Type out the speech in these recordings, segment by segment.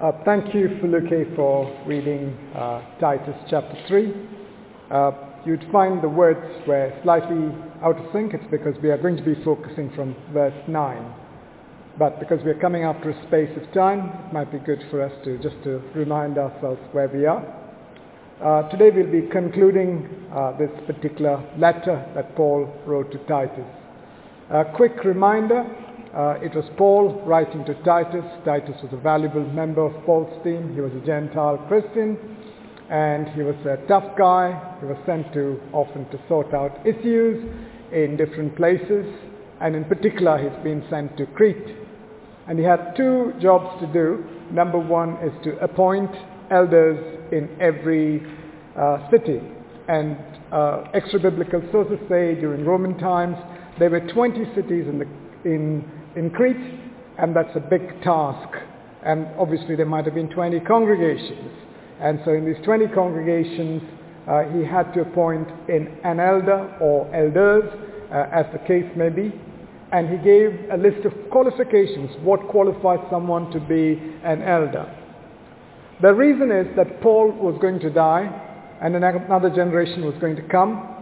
Uh, thank you, Fuluke, for reading uh, Titus chapter 3. Uh, you'd find the words were slightly out of sync. It's because we are going to be focusing from verse 9. But because we're coming after a space of time, it might be good for us to just to remind ourselves where we are. Uh, today we'll be concluding uh, this particular letter that Paul wrote to Titus. A quick reminder, uh, it was Paul writing to Titus. Titus was a valuable member of Paul's team. He was a Gentile Christian and he was a tough guy. He was sent to often to sort out issues in different places and in particular he's been sent to Crete. And he had two jobs to do. Number one is to appoint elders in every uh, city. And uh, extra-biblical sources say during Roman times there were 20 cities in, the, in, in Crete, and that's a big task. And obviously there might have been 20 congregations. And so in these 20 congregations, uh, he had to appoint in an elder or elders, uh, as the case may be. And he gave a list of qualifications, what qualifies someone to be an elder. The reason is that Paul was going to die and another generation was going to come.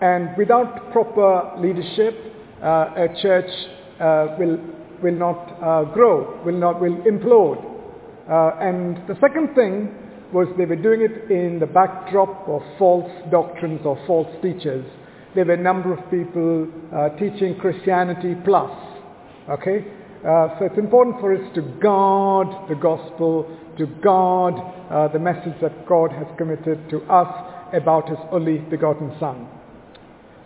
And without proper leadership, uh, a church will, will not uh, grow, will, not, will implode. Uh, and the second thing was they were doing it in the backdrop of false doctrines or false teachers. There were a number of people uh, teaching Christianity plus. Okay? Uh, so it's important for us to guard the gospel, to guard uh, the message that God has committed to us about his only begotten Son.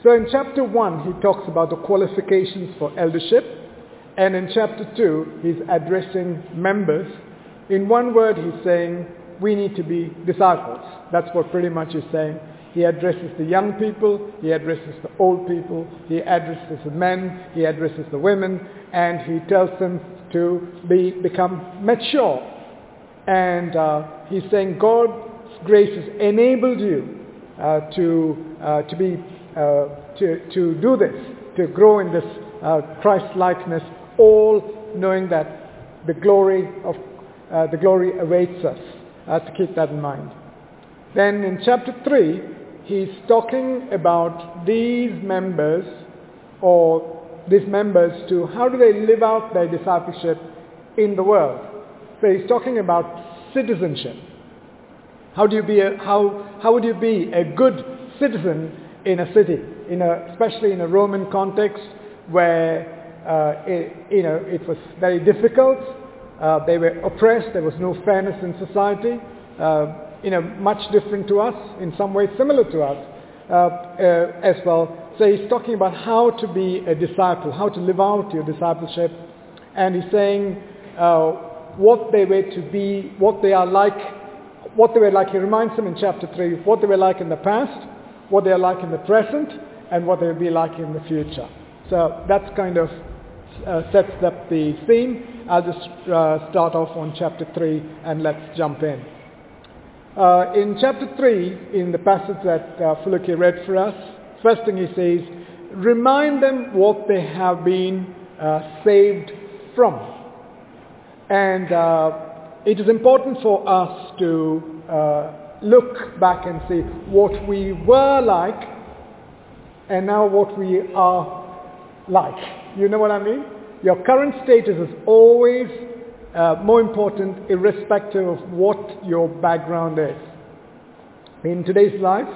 So in chapter 1, he talks about the qualifications for eldership. And in chapter 2, he's addressing members. In one word, he's saying, we need to be disciples. That's what pretty much he's saying. He addresses the young people, he addresses the old people, he addresses the men, he addresses the women, and he tells them to be, become mature. And uh, he's saying God's grace has enabled you uh, to, uh, to, be, to, to do this, to grow in this uh, Christ-likeness, all knowing that the glory, of, uh, the glory awaits us. to keep that in mind. Then in chapter 3, he's talking about these members or these members to how do they live out their discipleship in the world. So he's talking about citizenship. How do you be a, how, how would you be a good citizen in a city, in a, especially in a Roman context where uh, it, you know, it was very difficult. Uh, they were oppressed. There was no fairness in society. Uh, you know, much different to us, in some ways similar to us uh, uh, as well. So he's talking about how to be a disciple, how to live out your discipleship. And he's saying uh, what they were to be, what they are like, what they were like. He reminds them in chapter 3 what they were like in the past, what they are like in the present, and what they will be like in the future. So that's kind of uh, sets up the theme. I'll just uh, start off on chapter 3 and let's jump in. Uh, in chapter 3, in the passage that uh, Fuluke read for us, first thing he says, remind them what they have been uh, saved from. And uh, it is important for us to uh, look back and see what we were like and now what we are like. You know what I mean? Your current status is always uh, more important irrespective of what your background is. In today's life,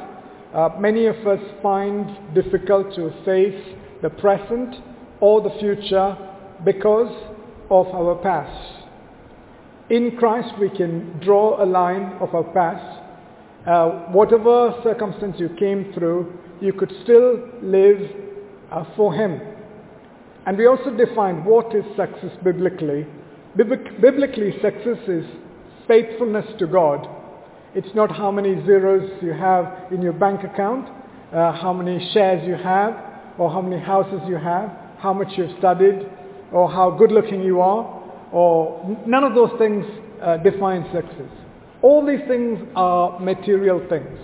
uh, many of us find difficult to face the present or the future because of our past. In Christ we can draw a line of our past. Uh, whatever circumstance you came through, you could still live uh, for Him. And we also define what is success biblically Biblically, success is faithfulness to God. It's not how many zeros you have in your bank account, uh, how many shares you have, or how many houses you have, how much you've studied, or how good looking you are, or none of those things uh, define success. All these things are material things.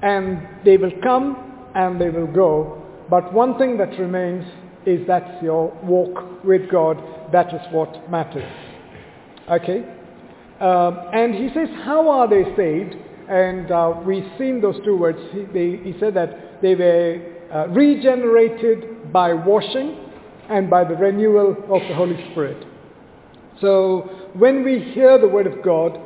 And they will come and they will go. But one thing that remains is that's your walk with God. That is what matters. Okay? Uh, and he says, how are they saved? And uh, we've seen those two words. He, they, he said that they were uh, regenerated by washing and by the renewal of the Holy Spirit. So when we hear the word of God,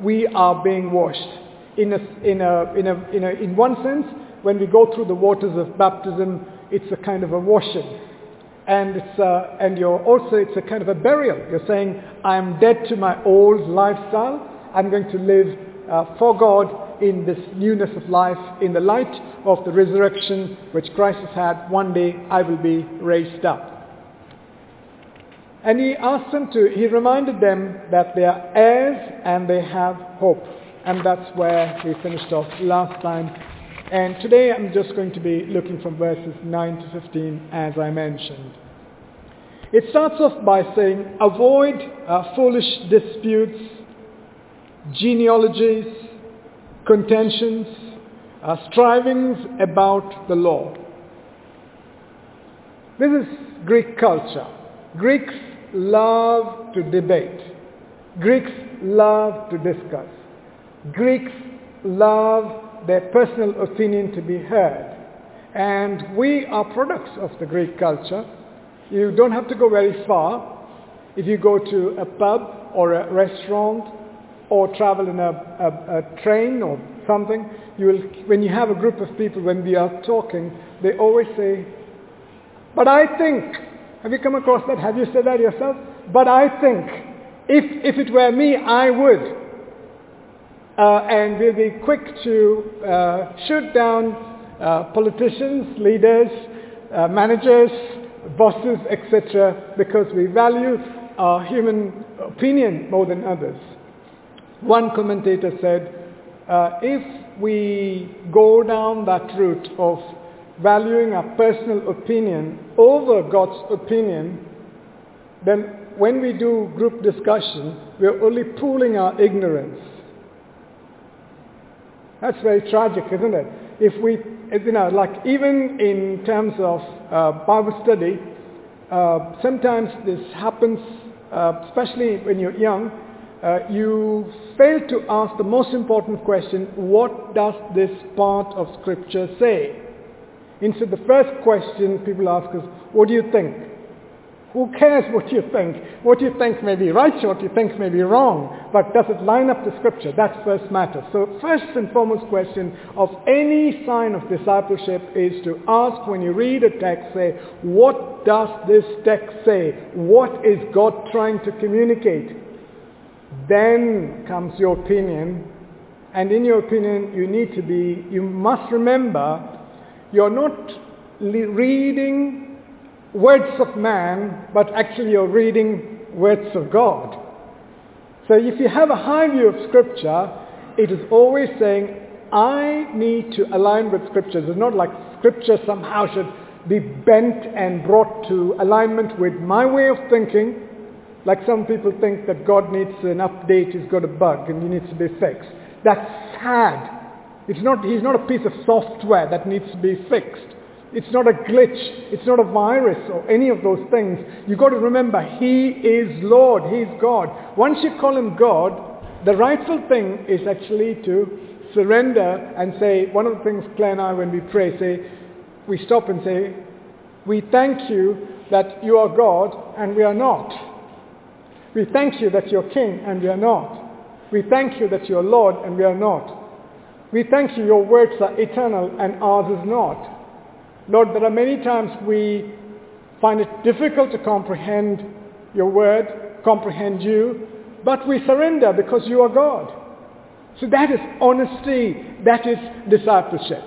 we are being washed. In, a, in, a, in, a, in, a, in one sense, when we go through the waters of baptism, it's a kind of a washing. And, it's a, and you're also, it's a kind of a burial. You're saying, I'm dead to my old lifestyle. I'm going to live uh, for God in this newness of life, in the light of the resurrection which Christ has had. One day I will be raised up. And he asked them to, he reminded them that they are heirs and they have hope. And that's where we finished off last time. And today I'm just going to be looking from verses 9 to 15 as I mentioned. It starts off by saying, avoid uh, foolish disputes, genealogies, contentions, uh, strivings about the law. This is Greek culture. Greeks love to debate. Greeks love to discuss. Greeks love their personal opinion to be heard. And we are products of the Greek culture. You don't have to go very far. If you go to a pub or a restaurant or travel in a, a, a train or something, you will, when you have a group of people, when we are talking, they always say, but I think, have you come across that? Have you said that yourself? But I think, if, if it were me, I would. Uh, and we'll be quick to uh, shoot down uh, politicians, leaders, uh, managers, bosses, etc., because we value our human opinion more than others. One commentator said, uh, if we go down that route of valuing our personal opinion over God's opinion, then when we do group discussion, we're only pooling our ignorance. That's very tragic, isn't it? If we, you know, like even in terms of uh, Bible study, uh, sometimes this happens, uh, especially when you're young, uh, you fail to ask the most important question, what does this part of Scripture say? Instead, the first question people ask is, what do you think? Who cares what you think? What you think may be right, what you think may be wrong, but does it line up to Scripture? That's first matter. So first and foremost question of any sign of discipleship is to ask when you read a text, say, what does this text say? What is God trying to communicate? Then comes your opinion, and in your opinion you need to be, you must remember, you're not reading words of man, but actually you're reading words of God. So if you have a high view of Scripture, it is always saying, I need to align with Scripture. It's not like Scripture somehow should be bent and brought to alignment with my way of thinking. Like some people think that God needs an update, he's got a bug and he needs to be fixed. That's sad. It's not, he's not a piece of software that needs to be fixed. It's not a glitch. It's not a virus or any of those things. You've got to remember, He is Lord. He's God. Once you call Him God, the rightful thing is actually to surrender and say, one of the things Claire and I, when we pray, say, we stop and say, we thank you that you are God and we are not. We thank you that you're King and we are not. We thank you that you're Lord and we are not. We thank you your words are eternal and ours is not. Lord, there are many times we find it difficult to comprehend your word, comprehend you, but we surrender because you are God. So that is honesty, that is discipleship.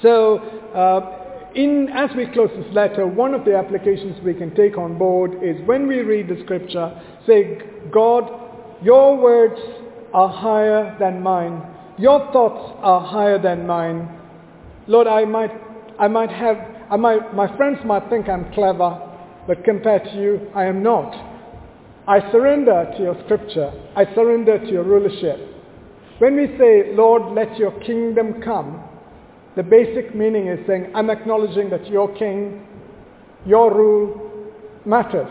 So uh, in, as we close this letter, one of the applications we can take on board is when we read the scripture, say, God, your words are higher than mine. Your thoughts are higher than mine. Lord, I might I might have, I might, my friends might think I'm clever, but compared to you, I am not. I surrender to your scripture. I surrender to your rulership. When we say, Lord, let your kingdom come, the basic meaning is saying, I'm acknowledging that your king, your rule matters.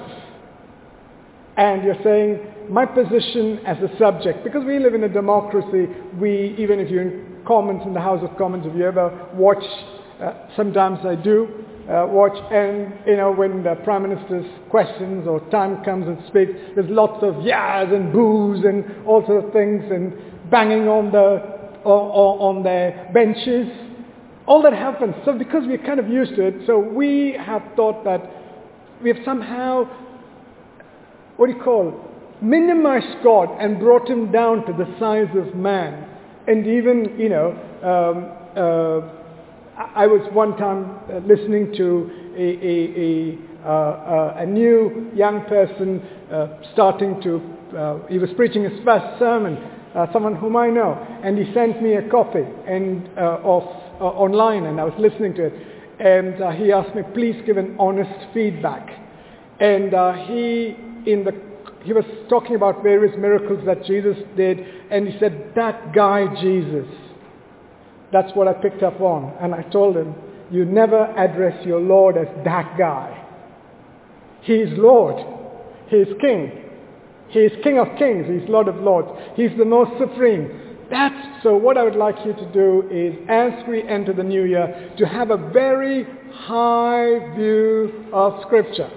And you're saying, my position as a subject, because we live in a democracy, we, even if you're in Commons, in the House of Commons, if you ever watch, uh, sometimes I do, uh, watch, and you know, when the Prime Minister's questions or time comes and speaks, there's lots of yas and boos and all sorts of things and banging on the, on, on their benches. All that happens. So because we're kind of used to it, so we have thought that we have somehow, what do you call, minimized God and brought him down to the size of man. And even, you know, um, uh, I was one time uh, listening to a, a, a, uh, a new young person uh, starting to, uh, he was preaching his first sermon, uh, someone whom I know, and he sent me a copy and, of, online and I was listening to it. And he asked me, please give an honest feedback. And he, in the he was talking about various miracles that Jesus did, and he said, that guy Jesus. That's what I picked up on. And I told him, you never address your Lord as that guy. He is Lord. He is King. He is King of kings. He's Lord of lords. He's the most supreme. That's, so what I would like you to do is, as we enter the new year, to have a very high view of Scripture.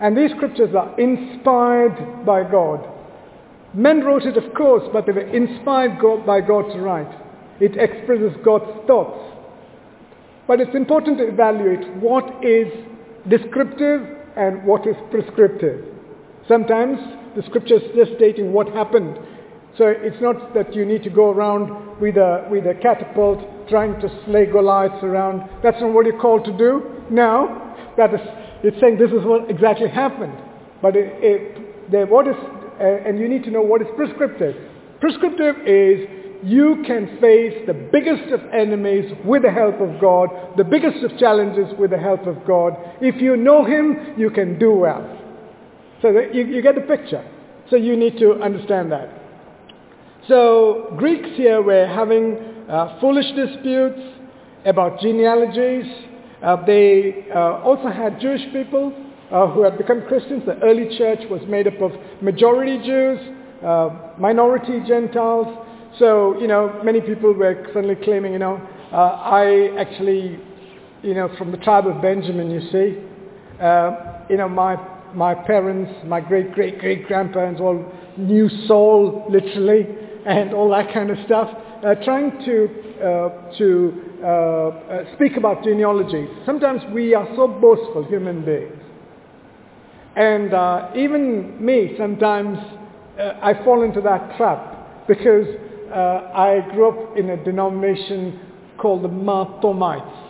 And these scriptures are inspired by God. Men wrote it, of course, but they were inspired by God to write. It expresses God's thoughts. But it's important to evaluate what is descriptive and what is prescriptive. Sometimes the scripture is just stating what happened. So it's not that you need to go around with a, with a catapult trying to slay Goliaths around. That's not what you're called to do. No, that is it's saying this is what exactly happened. But it, it, the, what is, uh, and you need to know what is prescriptive. Prescriptive is you can face the biggest of enemies with the help of God, the biggest of challenges with the help of God. If you know Him, you can do well. So you, you get the picture. So you need to understand that. So Greeks here were having uh, foolish disputes about genealogies, they uh, also had Jewish people uh, who had become Christians. The early church was made up of majority Jews, uh, minority Gentiles. So, you know, many people were suddenly claiming, you know, uh, I actually, you know, from the tribe of Benjamin, you see, uh, you know, my, my parents, my great-great-great-grandparents all knew Saul, literally, and all that kind of stuff, trying to, to uh, uh, speak about genealogy. Sometimes we are so boastful human beings. And uh, even me, sometimes uh, I fall into that trap because uh, I grew up in a denomination called the Marthomites,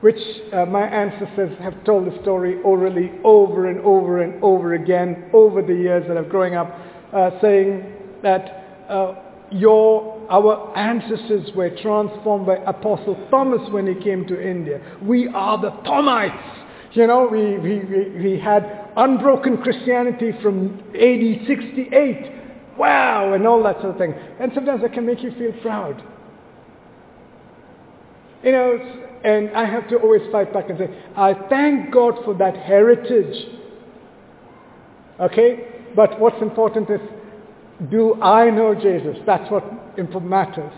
which uh, my ancestors have told the story orally over and over and over again over the years that I've growing up, saying that your our ancestors were transformed by Apostle Thomas when he came to India. We are the Thomites. You know, we, we, we, we had unbroken Christianity from AD 68. Wow, and all that sort of thing. And sometimes that can make you feel proud. You know, and I have to always fight back and say, I thank God for that heritage. Okay? But what's important is do I know Jesus? That's what matters.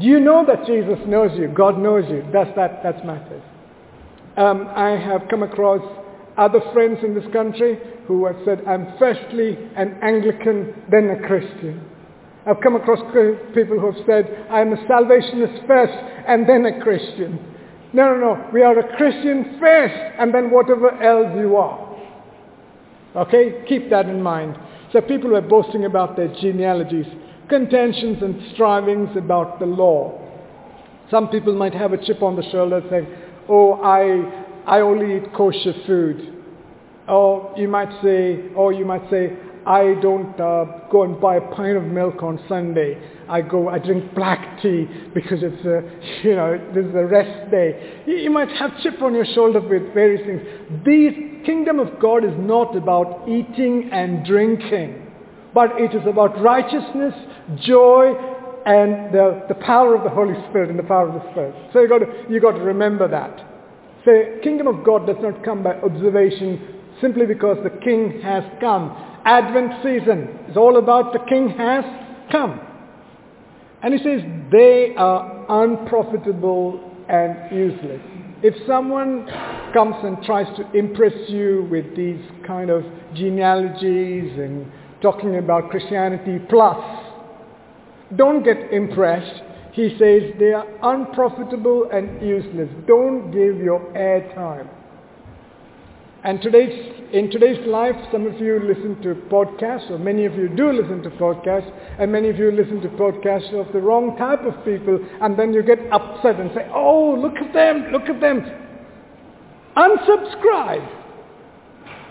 Do you know that Jesus knows you? God knows you. That's that that matters. Um, I have come across other friends in this country who have said, I'm firstly an Anglican, then a Christian. I've come across people who have said, I'm a salvationist first and then a Christian. No, no, no. We are a Christian first and then whatever else you are. Okay? Keep that in mind. So people were boasting about their genealogies, contentions and strivings about the law. Some people might have a chip on the shoulder saying, oh, I, I only eat kosher food. Or you might say, or you might say, I don't uh, go and buy a pint of milk on Sunday. I go, I drink black tea because it's a, you know, this is a rest day. You might have chip on your shoulder with various things. These kingdom of God is not about eating and drinking, but it is about righteousness, joy, and the, the power of the Holy Spirit and the power of the Spirit. So you got to, you got to remember that. The kingdom of God does not come by observation simply because the king has come. Advent season is all about the King has come. And he says they are unprofitable and useless. If someone comes and tries to impress you with these kind of genealogies and talking about Christianity plus, don't get impressed. He says they are unprofitable and useless. Don't give your airtime. And today's, in today's life, some of you listen to podcasts, or many of you do listen to podcasts, and many of you listen to podcasts of the wrong type of people, and then you get upset and say, oh, look at them, look at them. Unsubscribe.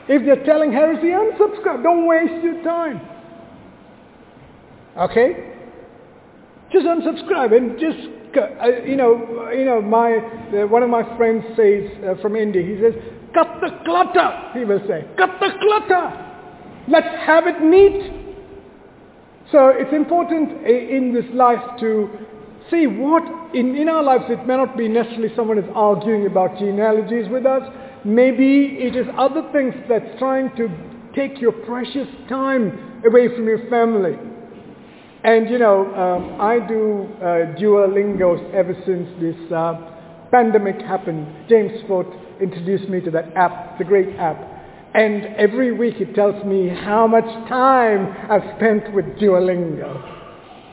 If they're telling heresy, unsubscribe. Don't waste your time. Okay? Just unsubscribe and just, uh, you know, you know, my, uh, one of my friends says uh, from India, he says, cut the clutter, he will say. Cut the clutter. Let's have it neat. So it's important in this life to see what, in, in our lives, it may not be necessarily someone is arguing about genealogies with us. Maybe it is other things that's trying to take your precious time away from your family. And you know, um, I do uh, Duolingos ever since this uh, pandemic happened. James Fort introduced me to that app. A great app. And every week it tells me how much time I've spent with Duolingo.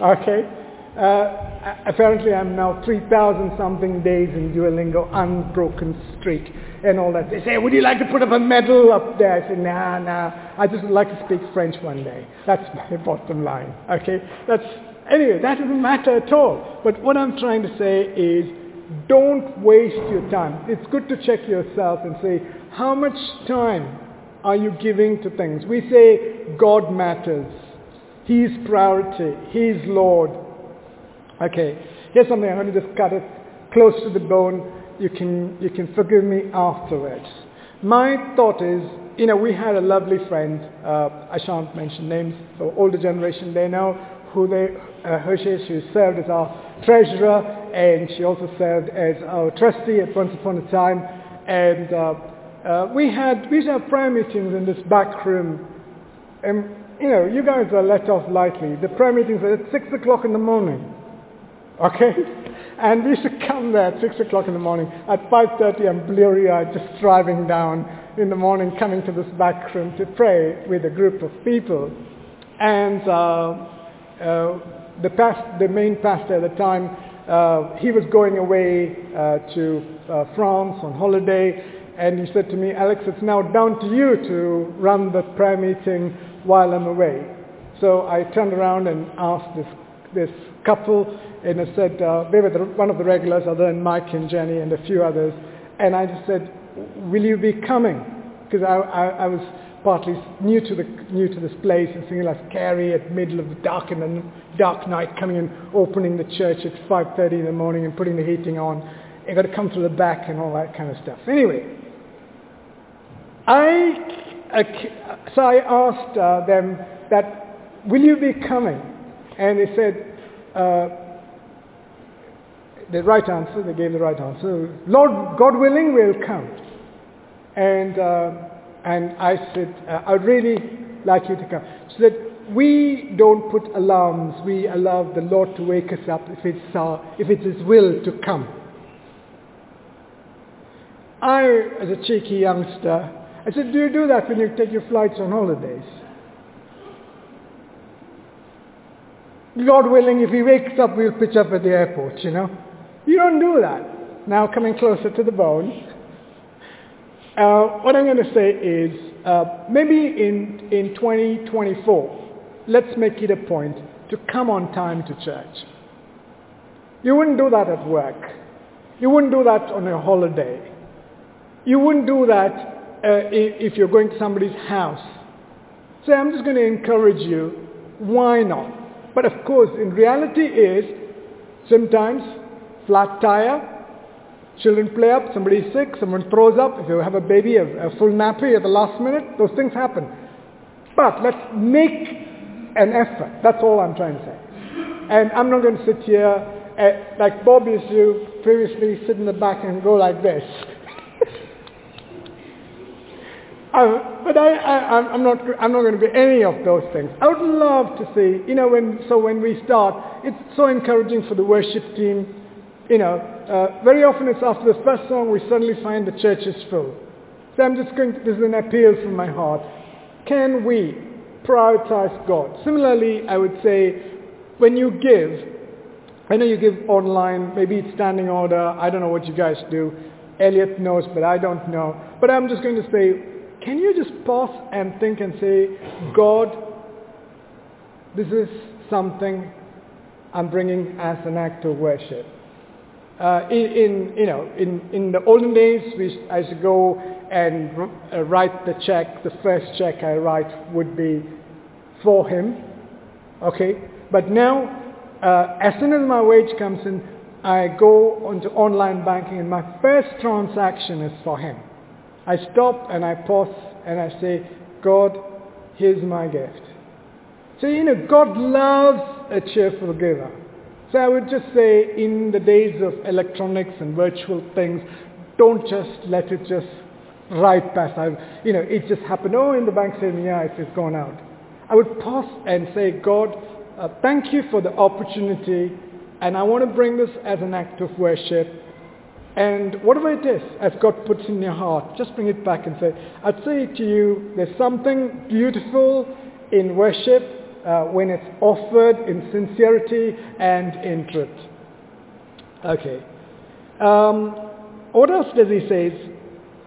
Okay? Uh, apparently I'm now 3,000 something days in Duolingo, unbroken streak and all that. They say, would you like to put up a medal up there? I say, nah, nah, I just would like to speak French one day. That's my bottom line, okay? That's, anyway, that doesn't matter at all. But what I'm trying to say is, don't waste your time. It's good to check yourself and say, how much time are you giving to things? We say God matters. He's priority. He's Lord. Okay, here's something I'm going to just cut it close to the bone. You can, you can forgive me afterwards. My thought is, you know, we had a lovely friend, uh, I shan't mention names, for older generation, they know who they, uh, Hershey, she served as our treasurer, and she also served as our trustee at once upon a time. And uh, uh, we had, we used have prayer meetings in this back room. And, you know, you guys are let off lightly. The prayer meetings are at 6 o'clock in the morning. Okay? And we used to come there at 6 o'clock in the morning. At 5.30 I'm bleary-eyed just driving down in the morning coming to this back room to pray with a group of people. And uh, uh, the, past, the main pastor at the time, uh, he was going away uh, to uh, France on holiday and he said to me, Alex, it's now down to you to run the prayer meeting while I'm away. So I turned around and asked this, this couple and I said, uh, they were the, one of the regulars other than Mike and Jenny and a few others. And I just said, will you be coming? Because I, I, I, was partly new to, the, new to this place and feeling like scary at middle of the dark in the dark night coming and opening the church at 5.30 in the morning and putting the heating on. You've got to come through the back and all that kind of stuff. Anyway, I, uh, so I asked uh, them that, will you be coming? And they said, uh, the right answer, they gave the right answer. Lord, God willing, we'll come. And, uh, and I said, uh, I'd really like you to come. So that we don't put alarms, we allow the Lord to wake us up if it's, if it's His will to come. I, as a cheeky youngster, I said, do you do that when you take your flights on holidays? God willing, if he wakes up, we'll pitch up at the airport, you know. You don't do that. Now coming closer to the bone, uh, what I'm going to say is uh, maybe in, in 2024, let's make it a point to come on time to church. You wouldn't do that at work. You wouldn't do that on a holiday. You wouldn't do that uh, if you're going to somebody's house. So I'm just going to encourage you, why not? But of course, in reality is, sometimes flat tire, children play up, somebody's sick, someone throws up, if you have a baby, a, a full nappy at the last minute, those things happen. But let's make an effort. That's all I'm trying to say. And I'm not going to sit here, uh, like Bob used to previously sit in the back and go like this. Uh, but I, I, I'm, not, I'm not going to be any of those things. I would love to see, you know, when, so when we start, it's so encouraging for the worship team. You know, uh, very often it's after the first song we suddenly find the church is full. So I'm just going to, this is an appeal from my heart. Can we prioritize God? Similarly, I would say when you give, I know you give online, maybe it's standing order, I don't know what you guys do. Elliot knows, but I don't know. But I'm just going to say, can you just pause and think and say, God, this is something I'm bringing as an act of worship. Uh, in, in, you know, in, in the olden days, we, I used to go and uh, write the check. The first check I write would be for him. Okay? But now, uh, as soon as my wage comes in, I go onto online banking and my first transaction is for him. I stop and I pause and I say, God, here's my gift. So, you know, God loves a cheerful giver. So I would just say in the days of electronics and virtual things, don't just let it just ride past. I, you know, it just happened. Oh, in the bank statement, yeah, it's gone out. I would pause and say, God, uh, thank you for the opportunity, and I want to bring this as an act of worship. And whatever it is, as God puts in your heart, just bring it back and say, I'd say to you, there's something beautiful in worship uh, when it's offered in sincerity and in truth. Okay. Um, what else does he say?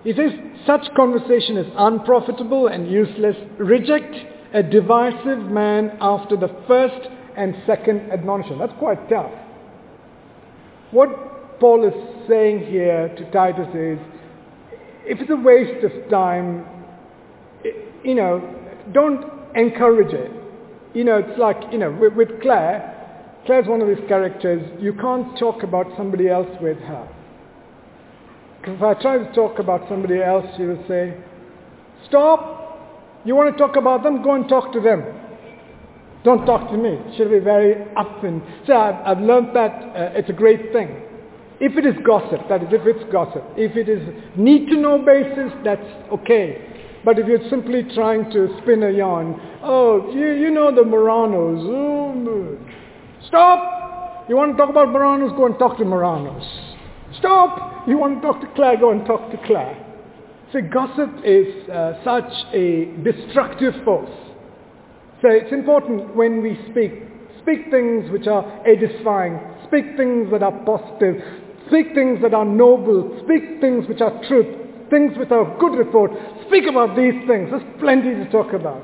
He says, such conversation is unprofitable and useless. Reject a divisive man after the first and second admonition. That's quite tough. What Paul is saying here to Titus is, if it's a waste of time, you know, don't encourage it. You know, it's like, you know, with, with Claire, Claire's one of these characters, you can't talk about somebody else with her. Because if I try to talk about somebody else, she will say, stop, you want to talk about them, go and talk to them. Don't talk to me. She'll be very up and, so I've, I've learned that uh, it's a great thing. If it is gossip, that is, if it's gossip. If it is need to know basis, that's okay. But if you're simply trying to spin a yarn, oh, you, you know the Moranos. Oh, stop! You want to talk about Moranos? Go and talk to Moranos. Stop! You want to talk to Claire? Go and talk to Claire. See, gossip is uh, such a destructive force. So it's important when we speak, speak things which are edifying, speak things that are positive, speak things that are noble, speak things which are truth, things which are good report. Speak about these things. There's plenty to talk about.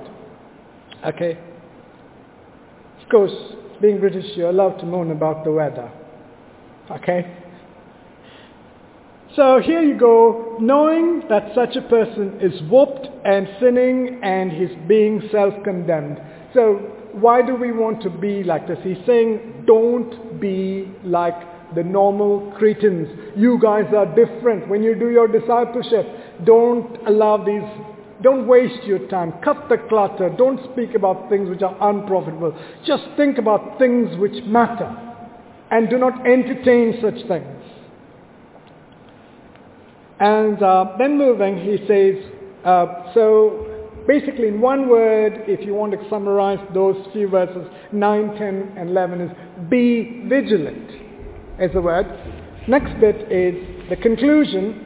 Okay? Of course, being British, you're allowed to moan about the weather. Okay? So here you go, knowing that such a person is warped and sinning and he's being self-condemned. So why do we want to be like this? He's saying, don't be like the normal Cretans. You guys are different. When you do your discipleship, don't allow these, don't waste your time. Cut the clutter. Don't speak about things which are unprofitable. Just think about things which matter. And do not entertain such things. And uh, then moving, he says, uh, so basically in one word, if you want to summarize those few verses, 9, 10, and 11 is be vigilant is the word. Next bit is the conclusion.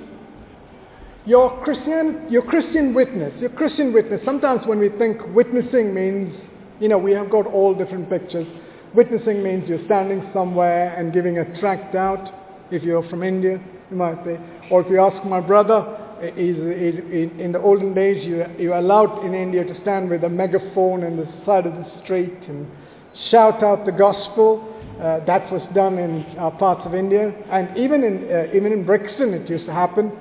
Your Christian, your Christian witness, your Christian witness, sometimes when we think witnessing means, you know, we have got all different pictures. Witnessing means you're standing somewhere and giving a tract out. If you're from India, you might say. Or if you ask my brother, in, in the olden days you, you're allowed in India to stand with a megaphone on the side of the street and shout out the gospel. Uh, that was done in uh, parts of India. And even in, uh, even in Brixton it used to happen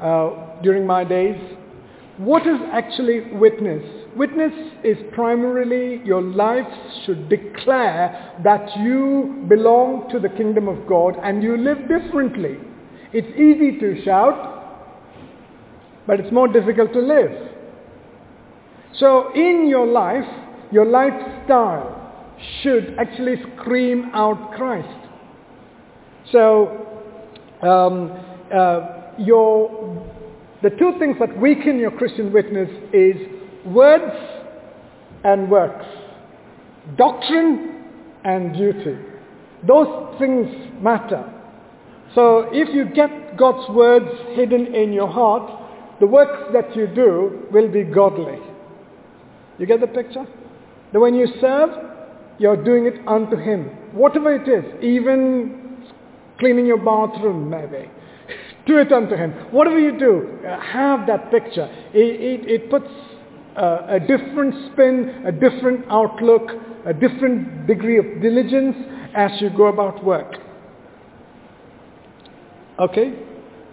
uh, during my days. What is actually witness? Witness is primarily your life should declare that you belong to the kingdom of God and you live differently. It's easy to shout, but it's more difficult to live. So in your life, your lifestyle should actually scream out Christ. So um, uh, your The two things that weaken your Christian witness is words and works. Doctrine and duty. Those things matter. So if you get God's words hidden in your heart, the works that you do will be godly. You get the picture? That when you serve, you're doing it unto Him. Whatever it is, even cleaning your bathroom maybe. do it unto Him. Whatever you do, have that picture. It, it, it puts a different spin, a different outlook, a different degree of diligence as you go about work. Okay?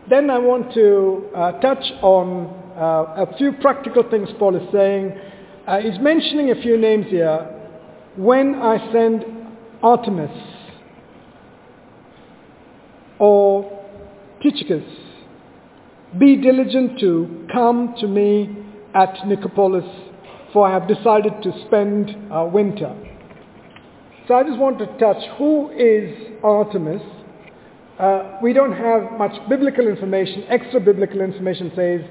Then I want to uh, touch on uh, a few practical things Paul is saying. Uh, he's mentioning a few names here. When I send Artemas or Tychicus, be diligent to come to me at Nicopolis, for I have decided to spend uh, winter. So I just want to touch who is Artemas. uh, we don't have much biblical information. Extra biblical information says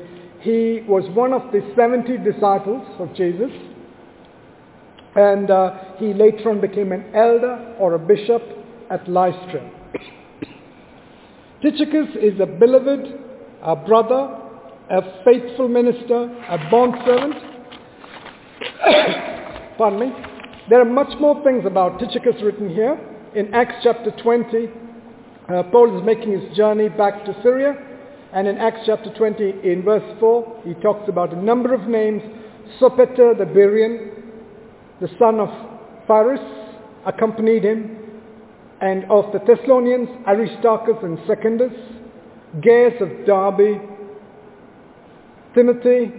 he was one of the 70 disciples of Jesus. And uh, he later on became an elder or a bishop at Lystra. Tychicus is a beloved, a brother, a faithful minister, a bondservant. Pardon me. There are much more things about Tychicus written here. In Acts chapter 20, uh, Paul is making his journey back to Syria, and in Acts chapter 20, in verse 4, he talks about a number of names. Sopater the Berean, the son of Pyrrhus, accompanied him, and of the Thessalonians, Aristarchus and Secundus, Gaius of Derbe, Timothy,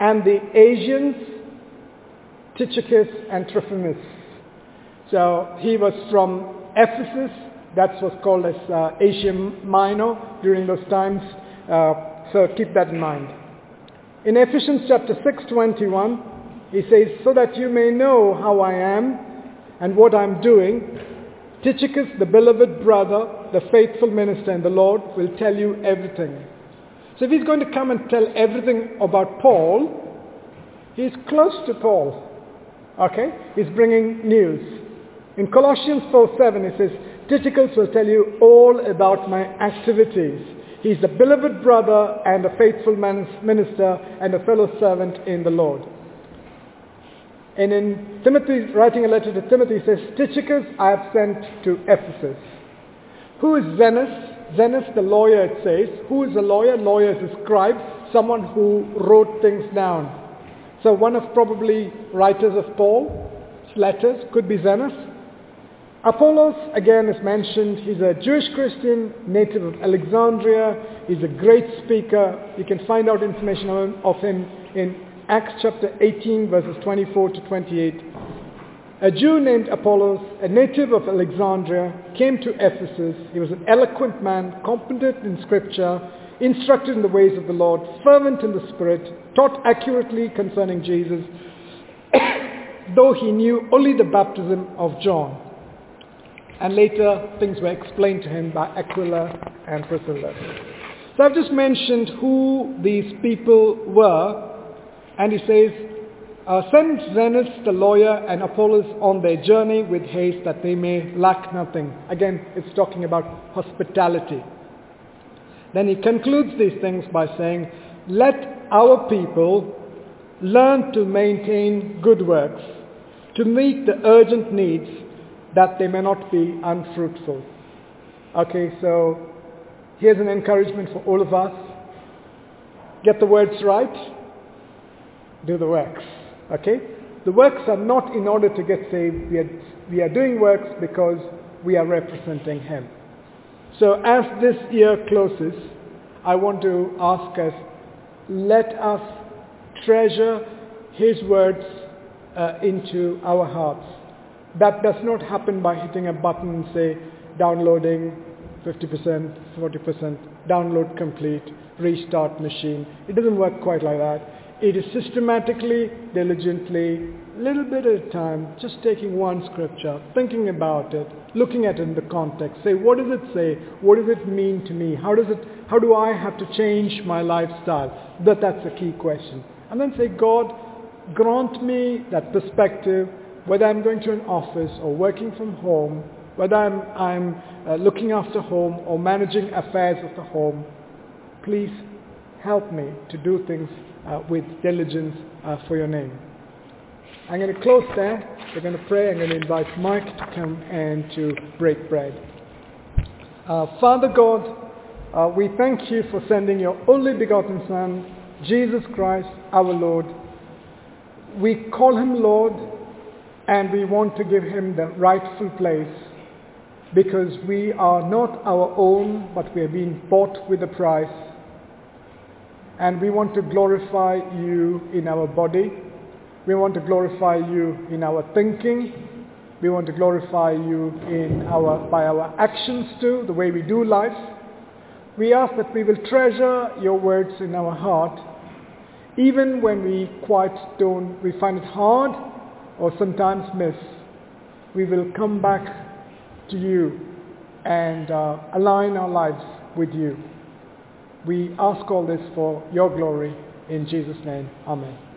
and the Asians, Tychicus and Trophimus. So he was from Ephesus, that was called as uh, Asia Minor during those times. Uh, so keep that in mind. In Ephesians chapter 6:21, he says, "So that you may know how I am and what I'm doing, Tychicus, the beloved brother, the faithful minister in the Lord, will tell you everything." So if he's going to come and tell everything about Paul, he's close to Paul. Okay? He's bringing news. In Colossians 4:7, he says, Tychicus will tell you all about my activities. He's a beloved brother and a faithful minister and a fellow servant in the Lord. And in Timothy, writing a letter to Timothy, he says, Tychicus I have sent to Ephesus. Who is Zenas? Zenas, the lawyer, it says. Who is a lawyer? Lawyer is a scribe, someone who wrote things down. So one of probably writers of Paul's letters could be Zenas. Apollos, again, is mentioned. He's a Jewish Christian, native of Alexandria. He's a great speaker. You can find out information of him in Acts chapter 18, verses 24 to 28. A Jew named Apollos, a native of Alexandria, came to Ephesus. He was an eloquent man, competent in scripture, instructed in the ways of the Lord, fervent in the Spirit, taught accurately concerning Jesus, though he knew only the baptism of John and later things were explained to him by Aquila and Priscilla. So I've just mentioned who these people were, and he says, uh, send Zenas the lawyer and Apollos on their journey with haste that they may lack nothing. Again, it's talking about hospitality. Then he concludes these things by saying, let our people learn to maintain good works, to meet the urgent needs that they may not be unfruitful. Okay, so here's an encouragement for all of us. Get the words right, do the works. Okay? The works are not in order to get saved. We are, we are doing works because we are representing Him. So as this year closes, I want to ask us, let us treasure His words uh, into our hearts. That does not happen by hitting a button and say downloading 50%, 40%, download complete, restart machine. It doesn't work quite like that. It is systematically, diligently little bit at a time, just taking one scripture, thinking about it, looking at it in the context. Say, what does it say? What does it mean to me? How does it, how do I have to change my lifestyle? That, that's a key question. And then say, God, grant me that perspective, whether I'm going to an office or working from home, whether I'm, I'm uh, looking after home or managing affairs of the home, please help me to do things uh, with diligence uh, for your name. I'm going to close there. We're going to pray. I'm going to invite Mike to come and to break bread. Uh, Father God, uh, we thank you for sending your only begotten Son, Jesus Christ, our Lord. We call him Lord and we want to give him the rightful place because we are not our own, but we are being bought with a price. And we want to glorify you in our body. We want to glorify you in our thinking. We want to glorify you in our, by our actions too, the way we do life. We ask that we will treasure your words in our heart, even when we quite don't, we find it hard or sometimes miss. We will come back to you and uh, align our lives with you. We ask all this for your glory in Jesus' name. Amen.